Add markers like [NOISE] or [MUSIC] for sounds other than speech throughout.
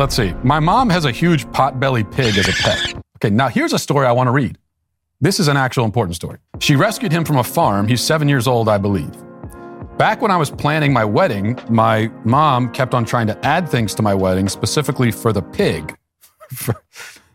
Let's see. My mom has a huge potbelly pig as a pet. Okay, now here's a story I want to read. This is an actual important story. She rescued him from a farm. He's seven years old, I believe. Back when I was planning my wedding, my mom kept on trying to add things to my wedding, specifically for the pig. [LAUGHS] for,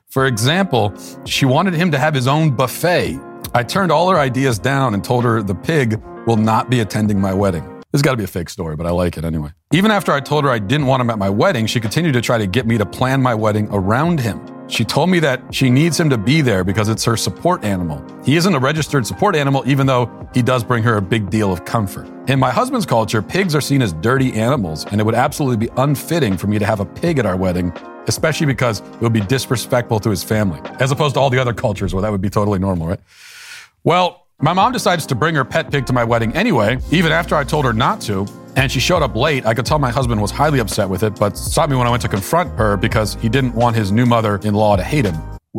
for example, she wanted him to have his own buffet. I turned all her ideas down and told her the pig will not be attending my wedding. This got to be a fake story, but I like it anyway. Even after I told her I didn't want him at my wedding, she continued to try to get me to plan my wedding around him. She told me that she needs him to be there because it's her support animal. He isn't a registered support animal, even though he does bring her a big deal of comfort. In my husband's culture, pigs are seen as dirty animals, and it would absolutely be unfitting for me to have a pig at our wedding, especially because it would be disrespectful to his family, as opposed to all the other cultures where that would be totally normal, right? Well, my mom decides to bring her pet pig to my wedding anyway, even after I told her not to. And she showed up late. I could tell my husband was highly upset with it, but stopped me when I went to confront her because he didn't want his new mother in law to hate him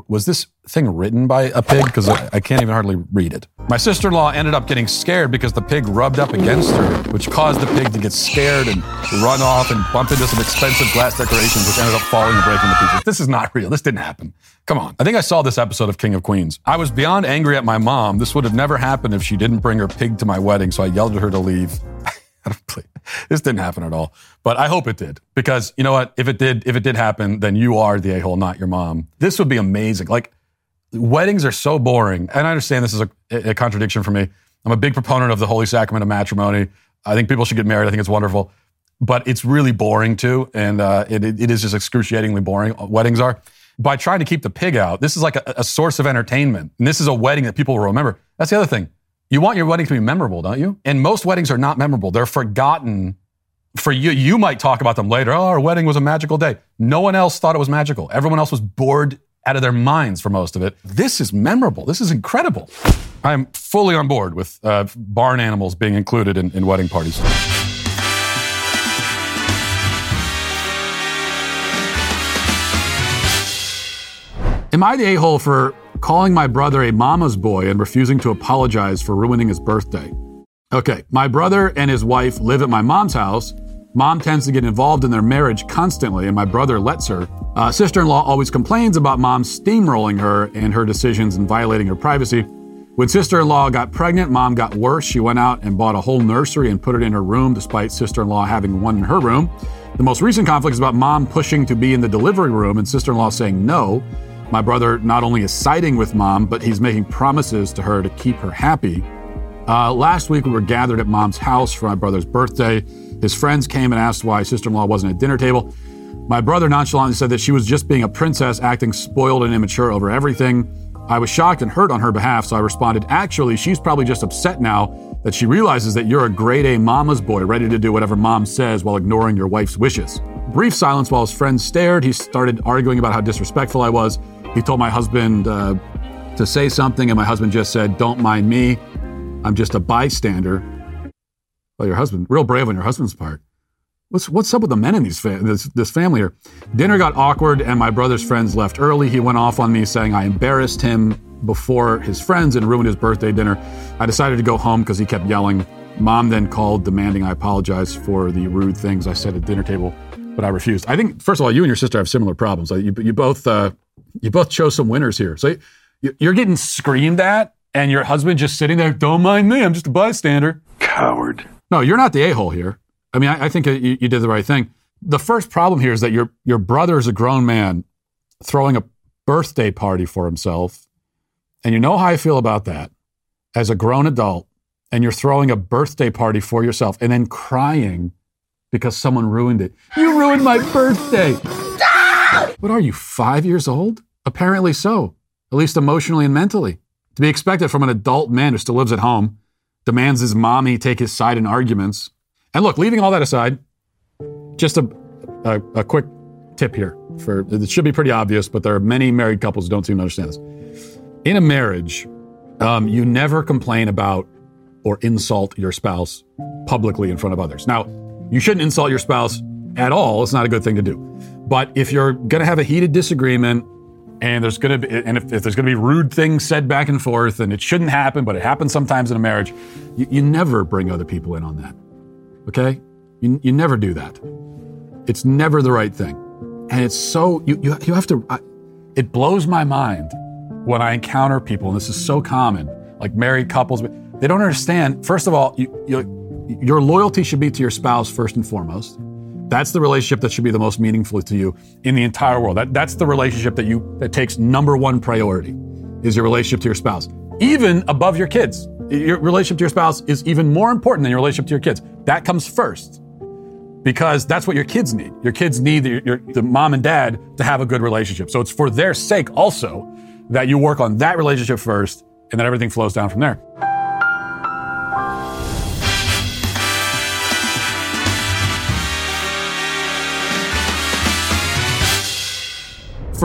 was this thing written by a pig? Because I, I, can't even hardly read it. My sister in law ended up getting scared because the pig rubbed up against her, which caused the pig to get scared and run off and bump into some expensive glass decorations, which ended up falling and breaking the pieces. This is not real. This didn't happen. Come on. I think I saw this episode of King of Queens. I was beyond angry at my mom. This would have never happened if she didn't bring her pig to my wedding, so I yelled at her to leave. [LAUGHS] this didn't happen at all. But I hope it did. Because you know what? If it did, if it did happen, then you are the a-hole, not your mom. This would be amazing. Like weddings are so boring. And I understand this is a, a contradiction for me. I'm a big proponent of the holy sacrament of matrimony. I think people should get married. I think it's wonderful. But it's really boring too. And uh, it, it is just excruciatingly boring. Weddings are. By trying to keep the pig out, this is like a, a source of entertainment. And this is a wedding that people will remember. That's the other thing. You want your wedding to be memorable, don't you? And most weddings are not memorable. They're forgotten for you. You might talk about them later. Oh, our wedding was a magical day. No one else thought it was magical. Everyone else was bored out of their minds for most of it. This is memorable. This is incredible. I'm fully on board with uh, barn animals being included in, in wedding parties. Am I the a hole for calling my brother a mama's boy and refusing to apologize for ruining his birthday? Okay, my brother and his wife live at my mom's house. Mom tends to get involved in their marriage constantly, and my brother lets her. Uh, Sister in law always complains about mom steamrolling her and her decisions and violating her privacy. When sister in law got pregnant, mom got worse. She went out and bought a whole nursery and put it in her room, despite sister in law having one in her room. The most recent conflict is about mom pushing to be in the delivery room and sister in law saying no. My brother not only is siding with mom, but he's making promises to her to keep her happy. Uh, last week, we were gathered at mom's house for my brother's birthday. His friends came and asked why his sister in law wasn't at dinner table. My brother nonchalantly said that she was just being a princess, acting spoiled and immature over everything. I was shocked and hurt on her behalf, so I responded, Actually, she's probably just upset now that she realizes that you're a grade A mama's boy, ready to do whatever mom says while ignoring your wife's wishes. Brief silence while his friends stared. He started arguing about how disrespectful I was. He told my husband uh, to say something, and my husband just said, Don't mind me. I'm just a bystander. Well, your husband, real brave on your husband's part. What's, what's up with the men in these this, this family here? Dinner got awkward, and my brother's friends left early. He went off on me saying I embarrassed him before his friends and ruined his birthday dinner. I decided to go home because he kept yelling. Mom then called, demanding I apologize for the rude things I said at dinner table, but I refused. I think, first of all, you and your sister have similar problems. You, you both uh, you both chose some winners here. So you're getting screamed at, and your husband just sitting there, don't mind me, I'm just a bystander. Coward. No, you're not the a hole here. I mean, I, I think you, you did the right thing. The first problem here is that your, your brother is a grown man throwing a birthday party for himself. And you know how I feel about that as a grown adult, and you're throwing a birthday party for yourself and then crying because someone ruined it. You ruined my birthday. What are you, five years old? Apparently so, at least emotionally and mentally. To be expected from an adult man who still lives at home, demands his mommy take his side in arguments. And look, leaving all that aside, just a, a, a quick tip here. For it should be pretty obvious, but there are many married couples who don't seem to understand this. In a marriage, um, you never complain about or insult your spouse publicly in front of others. Now, you shouldn't insult your spouse at all. It's not a good thing to do. But if you're going to have a heated disagreement and there's going to be and if, if there's going to be rude things said back and forth and it shouldn't happen but it happens sometimes in a marriage you, you never bring other people in on that okay you, you never do that it's never the right thing And it's so, you, you, you have to, I, it blows my mind when I encounter people, and this is so common, like married couples, they don't understand. First of all, you, you, your loyalty should be to your spouse first and foremost. That's the relationship that should be the most meaningful to you in the entire world. That, that's the relationship that you that takes number one priority is your relationship to your spouse, even above your kids. Your relationship to your spouse is even more important than your relationship to your kids. That comes first because that's what your kids need. Your kids need the, your, the mom and dad to have a good relationship. So it's for their sake also that you work on that relationship first and then everything flows down from there.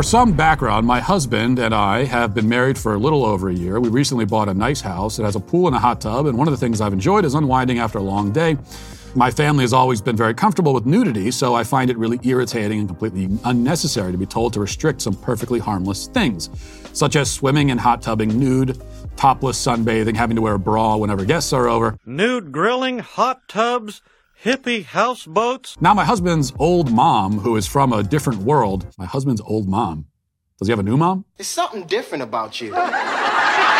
For some background, my husband and I have been married for a little over a year. We recently bought a nice house. It has a pool and a hot tub, and one of the things I've enjoyed is unwinding after a long day. My family has always been very comfortable with nudity, so I find it really irritating and completely unnecessary to be told to restrict some perfectly harmless things, such as swimming and hot tubbing nude, topless sunbathing, having to wear a bra whenever guests are over. Nude grilling, hot tubs, hippie houseboats. Now, my husband's old mom, who is from a different world, my husband's old mom. Does he have a new mom? There's something different about you.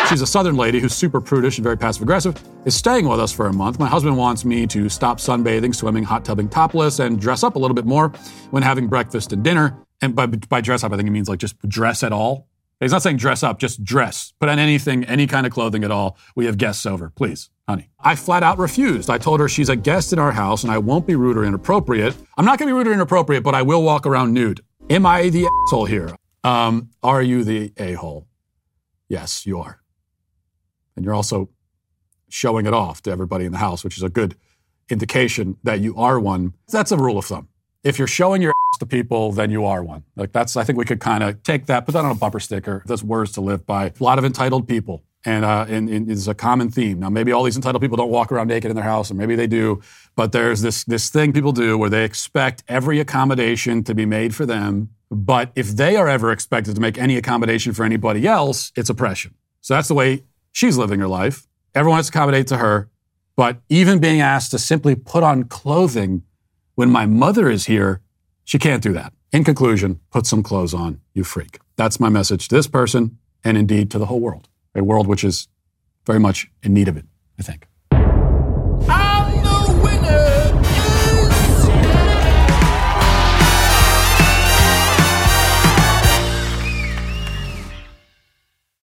She's a southern lady who's super prudish and very passive aggressive, is staying with us for a month. My husband wants me to stop sunbathing, swimming, hot tubbing topless, and dress up a little bit more when having breakfast and dinner. And by, by dress up, I think he means like just dress at all. He's not saying dress up, just dress. Put on anything, any kind of clothing at all. We have guests over, please honey. I flat out refused. I told her she's a guest in our house and I won't be rude or inappropriate. I'm not going to be rude or inappropriate, but I will walk around nude. Am I the asshole here? Um, are you the a hole? Yes, you are. And you're also showing it off to everybody in the house, which is a good indication that you are one. That's a rule of thumb. If you're showing your ass to people, then you are one. Like that's, I think we could kind of take that, put that on a bumper sticker. That's words to live by. A lot of entitled people and, uh, and, and it's a common theme. Now, maybe all these entitled people don't walk around naked in their house, or maybe they do, but there's this, this thing people do where they expect every accommodation to be made for them. But if they are ever expected to make any accommodation for anybody else, it's oppression. So that's the way she's living her life. Everyone has to accommodate to her. But even being asked to simply put on clothing when my mother is here, she can't do that. In conclusion, put some clothes on, you freak. That's my message to this person and indeed to the whole world a world which is very much in need of it, I think.